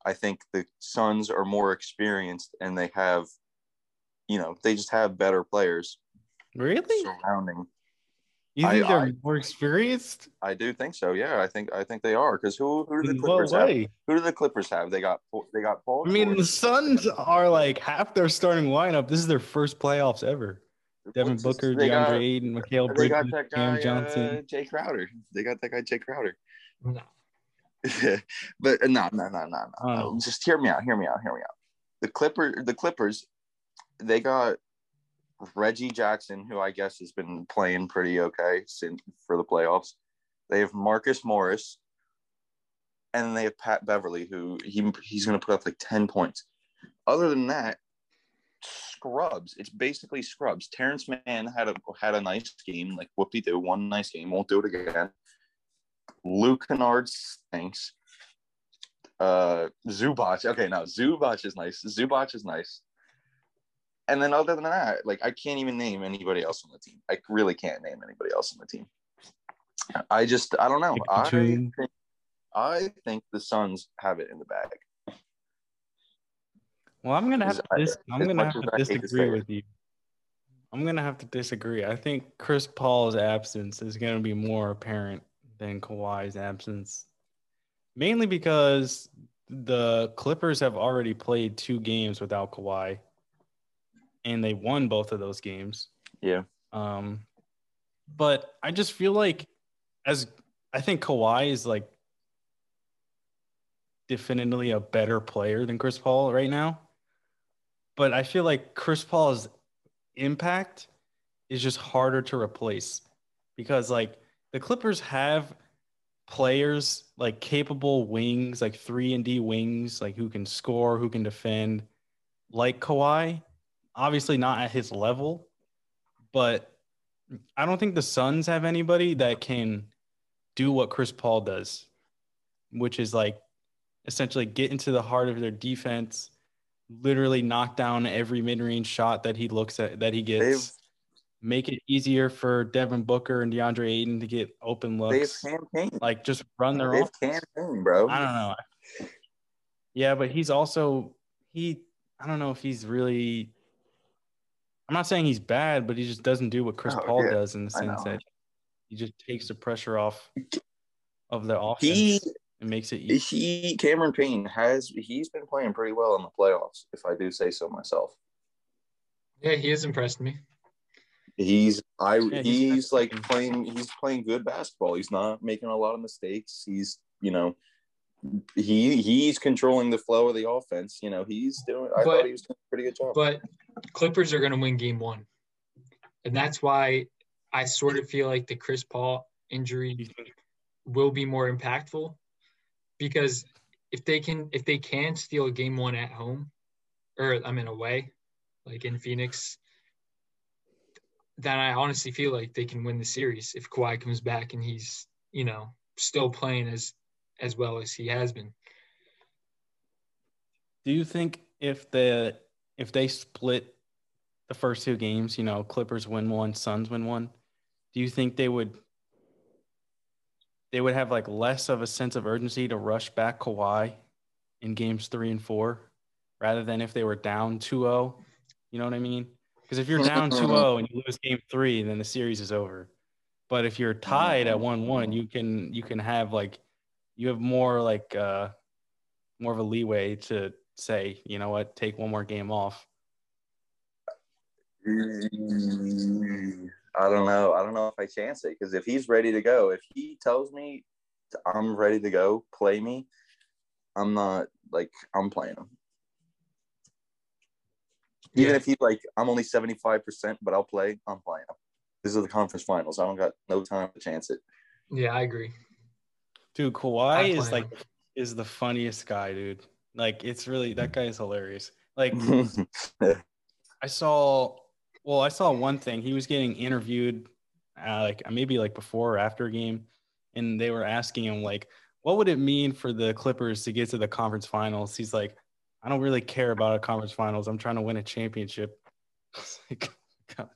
I think the Suns are more experienced and they have, you know, they just have better players Really? surrounding. You I- think they're I- more experienced? I do think so. Yeah, I think I think they are because who who do the Clippers have? Who do the Clippers have? They got they got Paul. I mean, the Suns are like half their starting lineup. This is their first playoffs ever. Devin What's Booker, they DeAndre got- Ayton, Mikal They Bridges, got that Cam Johnson. uh, Jae Crowder. They got that guy, Jae Crowder. No. [LAUGHS] but uh, no, no, no, no, no. know. Just hear me out. Hear me out. Hear me out. The Clipper, the Clippers, they got Reggie Jackson, who I guess has been playing pretty okay since for the playoffs. They have Marcus Morris, and they have Pat Beverley, who he he's going to put up like ten points. Other than that, scrubs. It's basically scrubs. Terance Mann had a had a nice game, like whoop de doo, one nice game. Won't do it again. Luke Kennard stinks. Uh, Zubac. Okay, now Zubac is nice. Zubac is nice. And then other than that, like I can't even name anybody else on the team. I really can't name anybody else on the team. I just I don't know. I think, I think the Suns have it in the bag. Well, I'm gonna have to dis- I'm as gonna have to hate to disagree with you. I'm gonna have to disagree. I think Chris Paul's absence is gonna be more apparent than Kawhi's absence, mainly because the Clippers have already played two games without Kawhi, and they won both of those games. Yeah. Um, but I just feel like, as I think Kawhi is like definitely a better player than Chris Paul right now. But I feel like Chris Paul's impact is just harder to replace because like the Clippers have players like capable wings, like three and D wings, like who can score, who can defend, like Kawhi. Obviously not at his level, but I don't think the Suns have anybody that can do what Chris Paul does, which is like essentially get into the heart of their defense, literally knock down every mid-range shot that he looks at that he gets, They've make it easier for Devin Booker and DeAndre Ayton to get open they've looks, campaigned. like just run their They've campaigned, bro. I don't know. Yeah, but he's also he. I don't know if he's really. I'm not saying he's bad, but he just doesn't do what Chris Oh, Paul yeah, does in the sense that he just takes the pressure off of the offense He and makes it easy. he Cameron Payne has he's been playing pretty well in the playoffs, if I do say so myself. Yeah, he has impressed me. He's I Yeah, he's he's like playing he's playing good basketball. He's not making a lot of mistakes. He's you know he he's controlling the flow of the offense. You know he's doing. I But- thought he was doing a pretty good job. But Clippers are going to win game one. And that's why I sort of feel like the Chris Paul injury will be more impactful because if they can if they can steal game one at home or I'm mean away, like in Phoenix, then I honestly feel like they can win the series if Kawhi comes back and he's, you know, still playing as as well as he has been. Do you think if the if they split the first two games, you know, Clippers win one, Suns win one, do you think they would they would have like less of a sense of urgency to rush back Kawhi in games three and four rather than if they were down 2-0? You know what I mean? Because if you're down mm-hmm. 2-0 and you lose game three, then the series is over. But if you're tied at mm-hmm. 1-1, you can you can have like you have more like uh more of a leeway to say, you know what, take one more game off. Mm-hmm. I don't know. I don't know if I chance it because if he's ready to go, if he tells me I'm ready to go, play me, I'm not like I'm playing him. Even Yeah. if he's like I'm only 75%, but I'll play, I'm playing him. This is the conference finals. I don't got no time to chance it. Yeah, I agree. Dude, I Kawhi is play like is the funniest guy, dude. Like it's really that guy is hilarious. Like [LAUGHS] I saw well, I saw one thing. He was getting interviewed uh, like maybe like before or after a game and they were asking him like what would it mean for the Clippers to get to the conference finals? He's like, I don't really care about a conference finals. I'm trying to win a championship. [LAUGHS] It's like, God.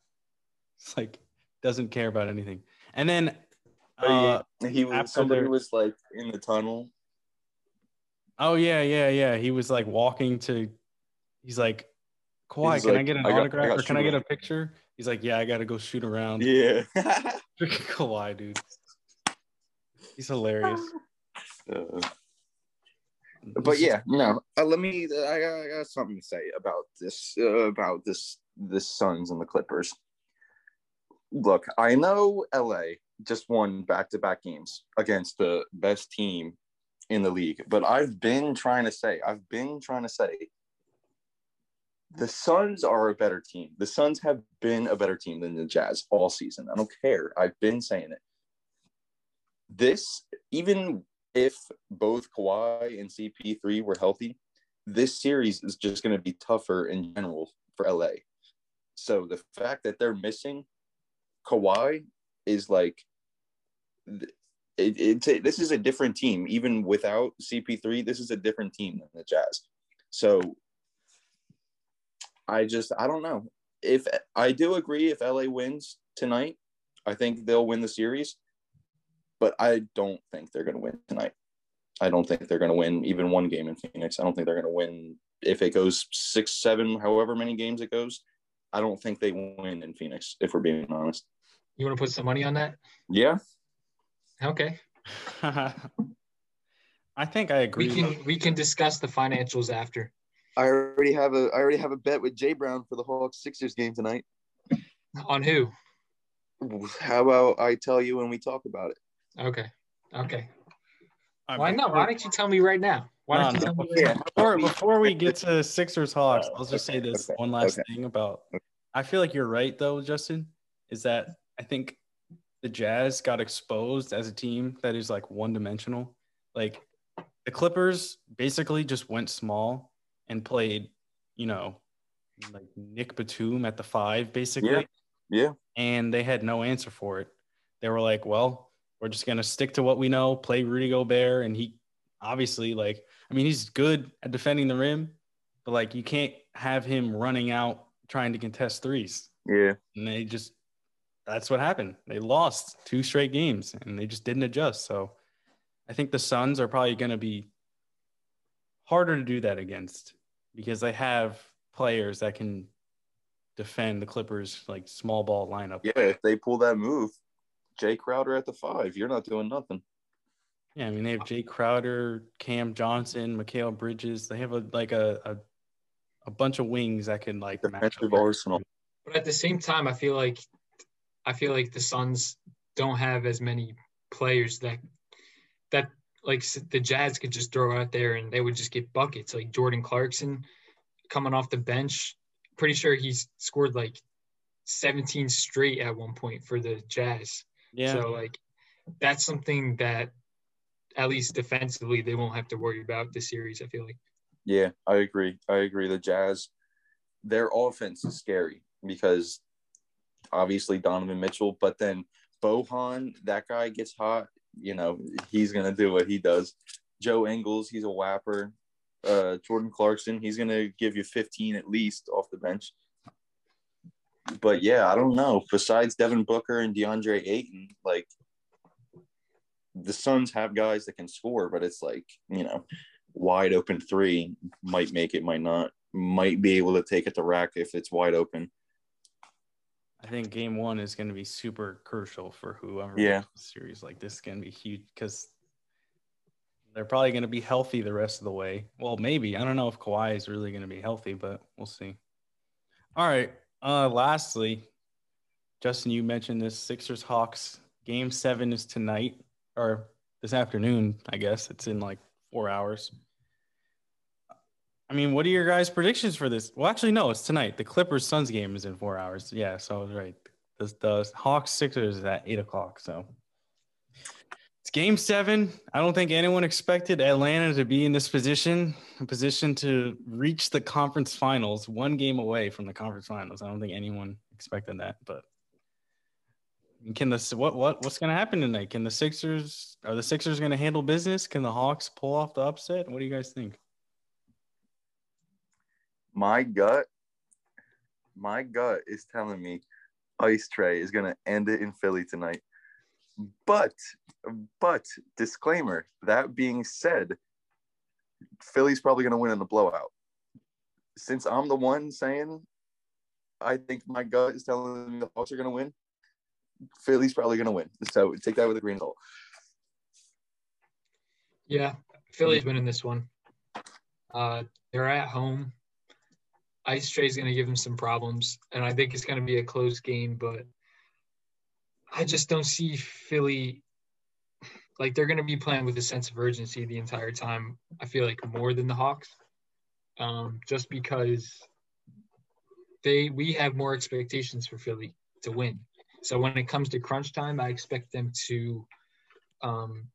It's like doesn't care about anything. And then uh, he was somebody their- was like in the tunnel. Oh yeah, yeah, yeah. He was like walking to. He's like, Kawhi, can I get an "I got- autograph or can I get a picture? He's like, yeah, I got to go shoot around. Yeah. [LAUGHS] [LAUGHS] Kawhi, dude. He's hilarious. Uh, but yeah, no. Uh, let me. I got, I got something to say about this. Uh, about this. This Suns and the Clippers. Look, I know LA just won back-to-back games against the best team in the league, but I've been trying to say, I've been trying to say, the Suns are a better team. The Suns have been a better team than the Jazz all season. I don't care. I've been saying it. This, even if both Kawhi and CP3 were healthy, this series is just going to be tougher in general for LA. So the fact that they're missing Kawhi is like, it, it's a, this is a different team. Even without CP3, this is a different team than the Jazz. So I just, I don't know. If I do agree, if LA wins tonight, I think they'll win the series. But I don't think they're going to win tonight. I don't think they're going to win even one game in Phoenix. I don't think they're going to win if it goes six, seven, however many games it goes. I don't think they win in Phoenix, if we're being honest. You want to put some money on that? Yeah. Okay. [LAUGHS] I think I agree. We can we can discuss the financials after. I already have a I already have a bet with Jay Brown for the Hawks Sixers game tonight. On who? How about I tell you when we talk about it? Okay. Okay. All right, Why not? Why don't you tell me right now? Why don't No, you no, tell me yeah. right now? before, before we get to Sixers Hawks, I'll just say this okay, one last okay. thing about. I feel like you're right though, Justin. Is that I think the Jazz got exposed as a team that is like one dimensional. Like the Clippers basically just went small and played, you know, like Nick Batum at the five, basically. Yeah. Yeah. and they had no answer for it. They were like, "Well, we're just gonna stick to what we know, play Rudy Gobert," and he obviously like, I mean, he's good at defending the rim, but like you can't have him running out trying to contest threes, Yeah. and they just that's what happened. They lost two straight games, and they just didn't adjust. So, I think the Suns are probably gonna be harder to do that against because they have players that can defend the Clippers like small ball lineup. Yeah. If they pull that move, Jae Crowder at the five, you're not doing nothing. Yeah, I mean they have Jae Crowder, Cam Johnson, Mikal Bridges. They have a like a a, a bunch of wings that can like match Defensive up. arsenal. But at the same time, I feel like I feel like the Suns don't have as many players that that like the Jazz could just throw out there and they would just get buckets. Like Jordan Clarkson coming off the bench, pretty sure he's scored like 17 straight at one point for the Jazz. Yeah. So like that's something that at least defensively they won't have to worry about this series. I feel like. Yeah, I agree. I agree. The Jazz, their offense is scary because obviously Donovan Mitchell, but then Bojan, that guy gets hot. You know, he's gonna do what he does. Joe Ingles, he's a whapper. Uh, Jordan Clarkson, he's gonna give you 15 at least off the bench. But yeah, I don't know. Besides Devin Booker and DeAndre Ayton, like the Suns have guys that can score, but it's like, you know, wide open three might make it, might not, might be able to take it to rack if it's wide open. I think game one is going to be super crucial for whoever Yeah. series. Like this is going to be huge because they're probably going to be healthy the rest of the way. Well, maybe I don't know if Kawhi is really going to be healthy, but we'll see. All right. Uh, lastly, Justin, you mentioned this Sixers Hawks game seven is tonight or this afternoon. I guess it's in like four hours. I mean, what are your guys' predictions for this? Well, actually, no, it's tonight. The Clippers Suns game is in four hours. Yeah, so I was right. The, the Hawks Sixers is at eight o'clock. So it's game seven. I don't think anyone expected Atlanta to be in this position, a position to reach the conference finals, one game away from the conference finals. I don't think anyone expected that. But can the what what what's going to happen tonight? Can the Sixers are the Sixers going to handle business? Can the Hawks pull off the upset? What do you guys think? My gut, my gut is telling me Ice Trae is gonna end it in Philly tonight. But, but disclaimer. That being said, Philly's probably gonna win in the blowout. Since I'm the one saying, I think my gut is telling me the Hawks are gonna win. Philly's probably gonna win. So take that with a of salt. Yeah, Philly's winning this one. Uh, they're at home. Ice Trae's going to give them some problems, and I think it's going to be a close game. But I just don't see Philly like they're going to be playing with a sense of urgency the entire time. I feel like more than the Hawks, um, just because they we have more expectations for Philly to win. So when it comes to crunch time, I expect them to um,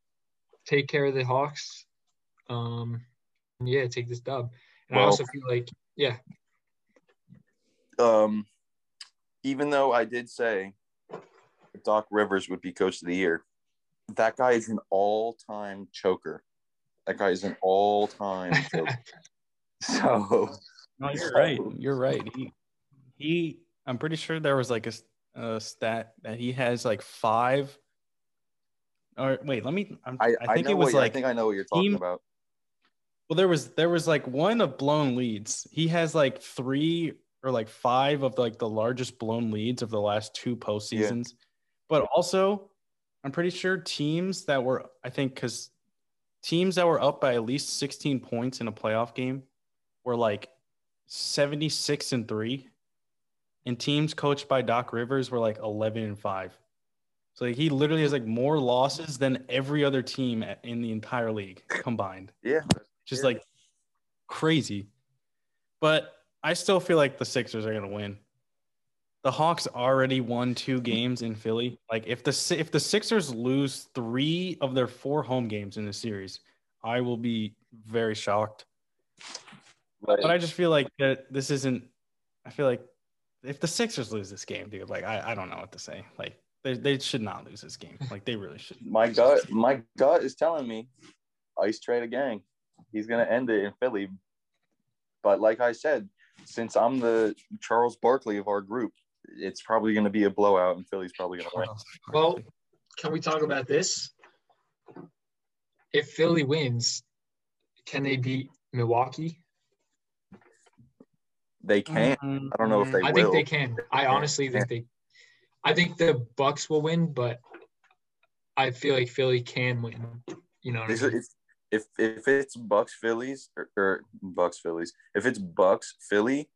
take care of the Hawks. Um, and yeah, take this dub. And I also feel like yeah, um, even though I did say Doc Rivers would be coach of the year, that guy is an all-time choker. That guy is an all-time [LAUGHS] choker. So No, you're right. You're right. He, he, I'm pretty sure there was like a stat that he has like five. Or wait, let me. I'm, I, I think know it was what, like I think I know what you're talking team- about. Well, there was there was like one of blown leads. He has like three or like five of like the largest blown leads of the last two postseasons. But also, I'm pretty sure teams that were I think because teams that were up by at least 16 points in a playoff game were like 76 and three, and teams coached by Doc Rivers were like 11 and five. So like, he literally has like more losses than every other team in the entire league combined Yeah. just Yeah. like crazy. But I still feel like the Sixers are going to win. The Hawks already won two games in Philly. Like if the if the Sixers lose 3 of their 4 home games in the series, I will be very shocked. But, But I just feel like that this isn't I feel like if the Sixers lose this game, dude, like I, I don't know what to say. Like they, they should not lose this game. Like they really should. my gut, my gut is telling me Ice trade a gang. He's gonna end it in Philly. But like I said, since I'm the Charles Barkley of our group, it's probably gonna be a blowout and Philly's probably gonna win. Well, can we talk about this? If Philly wins, can they beat Milwaukee? They can't. I don't know if they I will. think they can. I honestly think they. I think the Bucks will win, but I feel like Philly can win. You know, what I mean? it's- if if it's Bucks Phillies or, or Bucks Phillies, if it's Bucks Philly,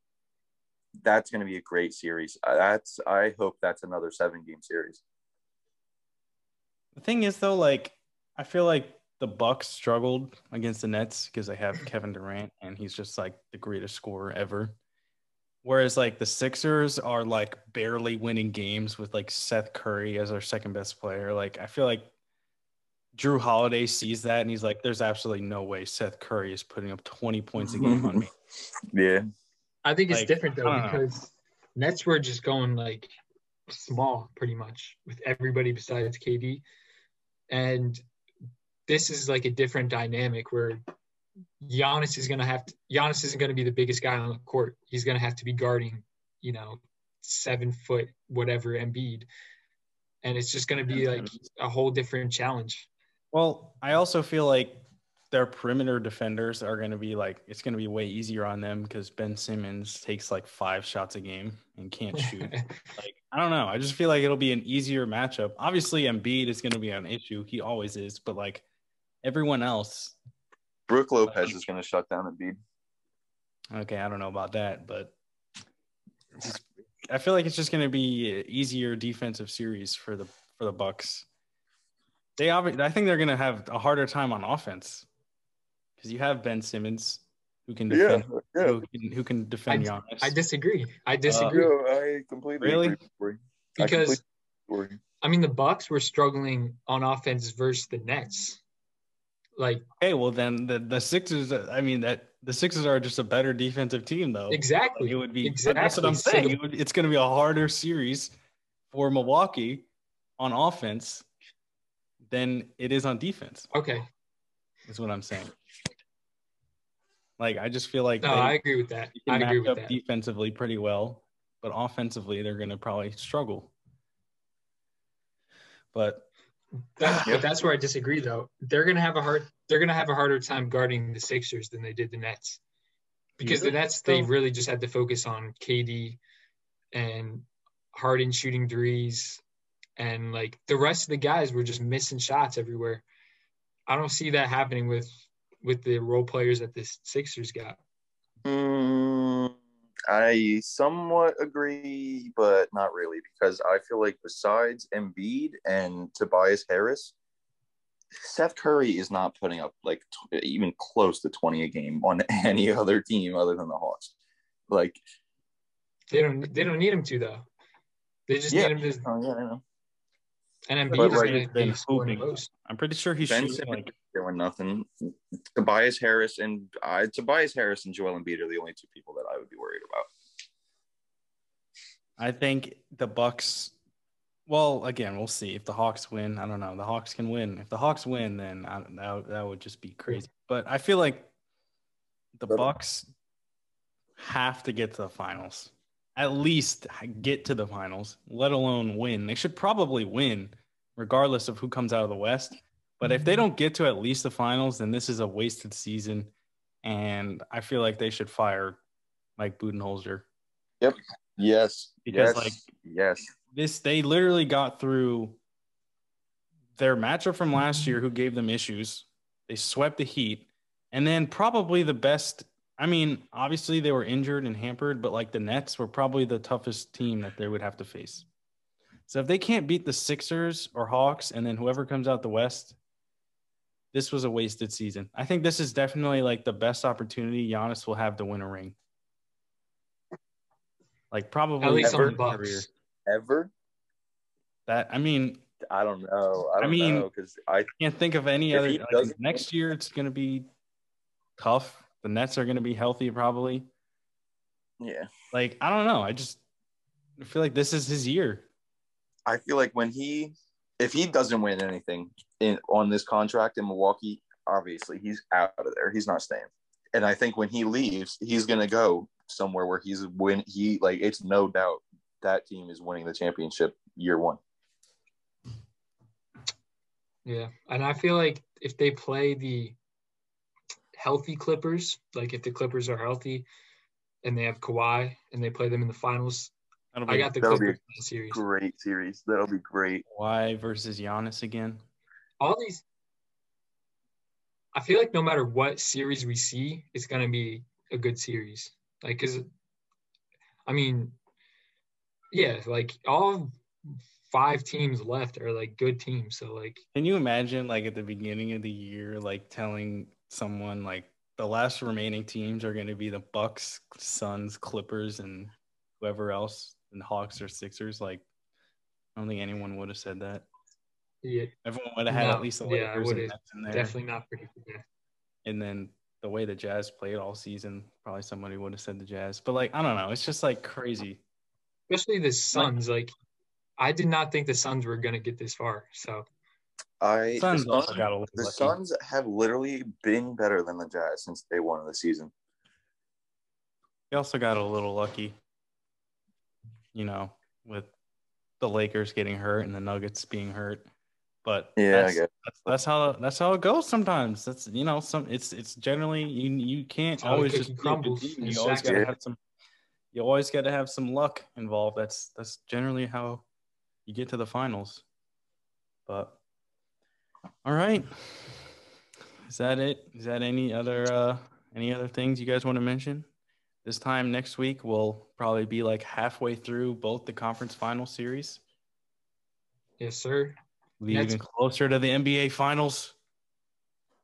that's going to be a great series. That's I hope that's another seven game series. The thing is though, like I feel like the Bucks struggled against the Nets because they have Kevin Durant and he's just like the greatest scorer ever. Whereas like the Sixers are like barely winning games with like Seth Curry as their second best player. Like I feel like Jrue Holiday sees that and he's like, "There's absolutely no way Seth Curry is putting up 20 points a game on me." [LAUGHS] Yeah, I think it's Like, different though don't know. because Nets were just going like small pretty much with everybody besides KD. And this is like a different dynamic where Giannis is gonna have to Giannis isn't gonna be the biggest guy on the court. He's gonna have to be guarding, you know, seven foot whatever Embiid. And it's just gonna be like a whole different challenge. Well, I also feel like their perimeter defenders are going to be like it's going to be way easier on them because Ben Simmons takes like five shots a game and can't shoot. [LAUGHS] like I don't know. I just feel like it'll be an easier matchup. Obviously, Embiid is going to be an issue. He always is, but like everyone else, Brook Lopez is going to shut down Embiid. okay, I don't know about that, but just- I feel like it's just going to be an easier defensive series for the for the Bucks. They obviously, I think they're going to have a harder time on offense because you have Ben Simmons who can defend yeah. who can, who can defend Giannis. I disagree. I uh, disagree. Yeah, I completely Really? agree. with you. I because completely agree. I mean the Bucks were struggling on offense versus the Nets. Like Okay, well then the the Sixers. I mean that the Sixers are just a better defensive team, though. exactly. Like, it would be. exactly. That's what I'm saying. the- It would, it's going to be a harder series for Milwaukee on offense than it is on defense. okay. Is what I'm saying. Like I just feel like No, they, I agree with that. I agree with that. defensively pretty well, but offensively they're going to probably struggle. But That- [SIGHS] Yep. That's where I disagree though. They're gonna have a hard they're gonna have a harder time guarding the Sixers than they did the Nets. Because the Nets they really just had to focus on KD and Harden shooting threes and like the rest of the guys were just missing shots everywhere. I don't see that happening with with the role players that the Sixers got. Mm, I somewhat agree, but not really, because I feel like besides Embiid and Tobias Harris, Seth Curry is not putting up like t- even close to 20 a game on [LAUGHS] any other team other than the Hawks. Like, They don't they don't need him to though. They just Yeah. need him to oh, yeah, I know. And Embiid is like, gonna he's been scoring hooping. most. I'm pretty sure he's Ben shooting Simmons like doing nothing. Tobias Harris and uh, Tobias Harris and Joel Embiid are the only two people that I would be worried about. I think the Bucks. Well, again, we'll see if the Hawks win. I don't know. The Hawks can win. If the Hawks win, then I, that that would just be crazy. But I feel like the Bucks have to get to the finals. At least get to the finals, let alone win. They should probably win, regardless of who comes out of the West. But if they mm-hmm. don't get to at least the finals, then this is a wasted season. And I feel like they should fire Mike Budenholzer. Yep. Yes. Because, yes, like, yes. this they literally got through their matchup from last year who gave them issues they swept the heat and then probably the best i mean obviously they were injured and hampered but like the nets were probably the toughest team that they would have to face so if they can't beat the sixers or hawks and then whoever comes out the west this was a wasted season i think this is definitely like the best opportunity Giannis will have to win a ring like probably At least on Ever the career. Bucks. Ever? that i mean I don't know. I I don't mean- because I can't think of any other. he like, next year, it's going to be tough. The Nets are going to be healthy, probably. yeah. Like I don't know. I just I feel like this is his year. I feel like when he, if he doesn't win anything in on this contract in Milwaukee, obviously he's out of there. He's not staying. And I think when he leaves, he's gonna go somewhere where he's win. He like it's no doubt that team is winning the championship year one. Yeah, and I feel like if they play the healthy Clippers, like if the Clippers are healthy and they have Kawhi and they play them in the finals, That'll I be got the that'll be Clippers in the series. Great series. That'll be great. Kawhi versus Giannis again. All these, I feel like no matter what series we see, it's gonna be a good series. Like, cause I mean, yeah, like all five teams left are like good teams. So like, can you imagine like at the beginning of the year, like telling someone like the last remaining teams are going to be the Bucks, Suns, Clippers, and whoever else, and Hawks or Sixers? Like, I don't think anyone would have said that. Yeah, everyone would have had no, at least the yeah, Lakers and in there. Definitely not predicted that. And then the way the Jazz played all season, probably somebody would have said the Jazz. But like, I don't know, it's just like crazy. Especially the Suns. Like, I did not think the Suns were gonna get this far. So I Suns the, Suns, got a the lucky. Suns have literally been better than the Jazz since day one of the season. They also got a little lucky, you know, with the Lakers getting hurt and the Nuggets being hurt. But Yeah, I that's, guess. that's, that's how that's how it goes sometimes. That's you know some it's it's generally you you can't how the always just be a good crumbles, team. as You always gotta have some. You always got to have some luck involved. That's that's generally how you get to the finals. But all right, is that it? Is that any other uh any other things you guys want to mention? This time next week we'll probably be like halfway through both the conference final series. yes, sir. We'll be Nets- even closer to the NBA finals.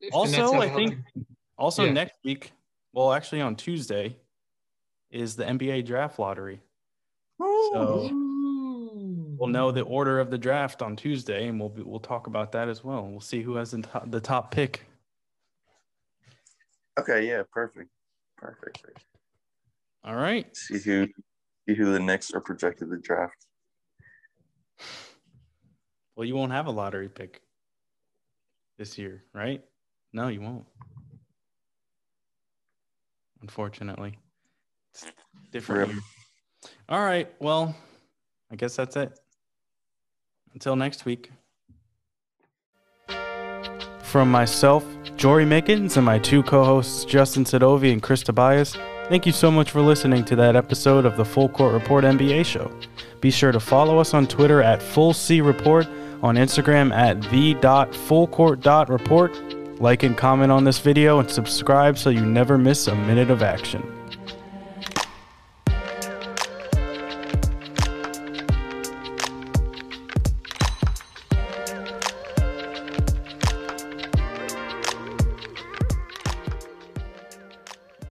If Also, I think healthy- also Yeah. next week, well, actually on Tuesday, is the NBA draft lottery. So we'll know the order of the draft on Tuesday, and we'll be, we'll talk about that as well. We'll see who has the top, the top pick. Okay, yeah, perfect. Perfect. All right. See who see who the Knicks are projected to draft. Well, you won't have a lottery pick this year, right? No, you won't. Unfortunately, it's different. All right. Well, I guess that's it. Until next week. From myself, Jorie Mickens, and my two co hosts, Justin Sadovi and Chris Tobias, thank you so much for listening to that episode of the Fullcourt Report NBA show. Be sure to follow us on Twitter at Full C Report, on Instagram at the.fullcourt.report. Like and comment on this video and subscribe so you never miss a minute of action.